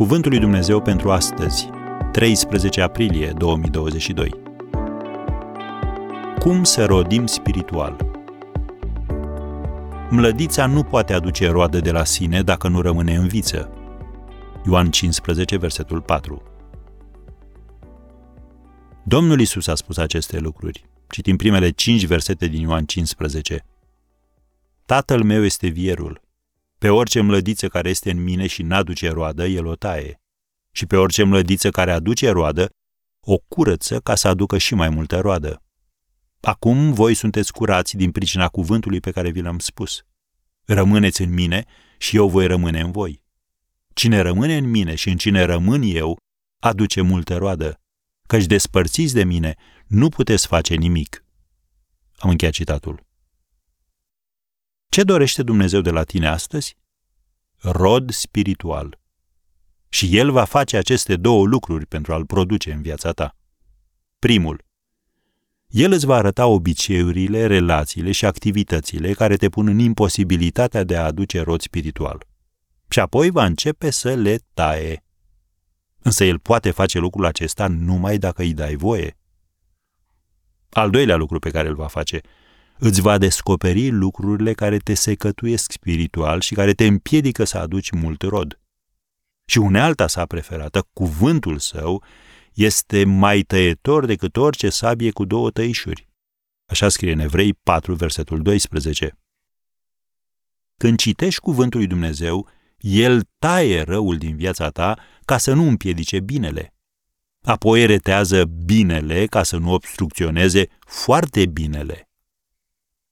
Cuvântul lui Dumnezeu pentru astăzi, 13 aprilie 2022. Cum să rodim spiritual? Mlădița nu poate aduce roadă de la sine dacă nu rămâne în viță. Ioan 15, versetul 4. Domnul Isus a spus aceste lucruri. Citim primele cinci versete din Ioan 15. Tatăl meu este vierul. Pe orice mlădiță care este în mine și n-aduce roadă, el o taie. Și pe orice mlădiță care aduce roadă, o curăță ca să aducă și mai multă roadă. Acum voi sunteți curați din pricina cuvântului pe care vi l-am spus. Rămâneți în mine și eu voi rămâne în voi. Cine rămâne în mine și în cine rămân eu, aduce multă roadă, căci despărțiți de mine, nu puteți face nimic. Am încheiat citatul. Ce dorește Dumnezeu de la tine astăzi? Rod spiritual. Și El va face aceste două lucruri pentru a-l produce în viața ta. Primul. El îți va arăta obiceiurile, relațiile și activitățile care te pun în imposibilitatea de a aduce rod spiritual. Și apoi va începe să le taie. Însă el poate face lucrul acesta numai dacă îi dai voie. Al doilea lucru pe care îl va face, îți va descoperi lucrurile care te secătuiesc spiritual și care te împiedică să aduci mult rod. Și unealta sa preferată, cuvântul său, este mai tăietor decât orice sabie cu două tăișuri. Așa scrie în Evrei 4, versetul 12. Când citești cuvântul lui Dumnezeu, el taie răul din viața ta ca să nu împiedice binele. Apoi retează binele ca să nu obstrucționeze foarte binele.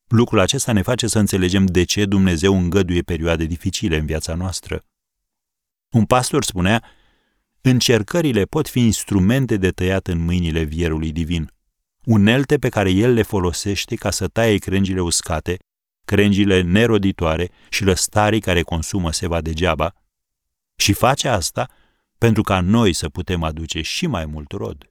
Lucrul acesta ne face să înțelegem de ce Dumnezeu îngăduie perioade dificile în viața noastră. Un pastor spunea, încercările pot fi instrumente de tăiat în mâinile vierului divin, unelte pe care el le folosește ca să taie crengile uscate, crengile neroditoare și lăstarii care consumă seva degeaba, și face asta pentru ca noi să putem aduce și mai mult rod.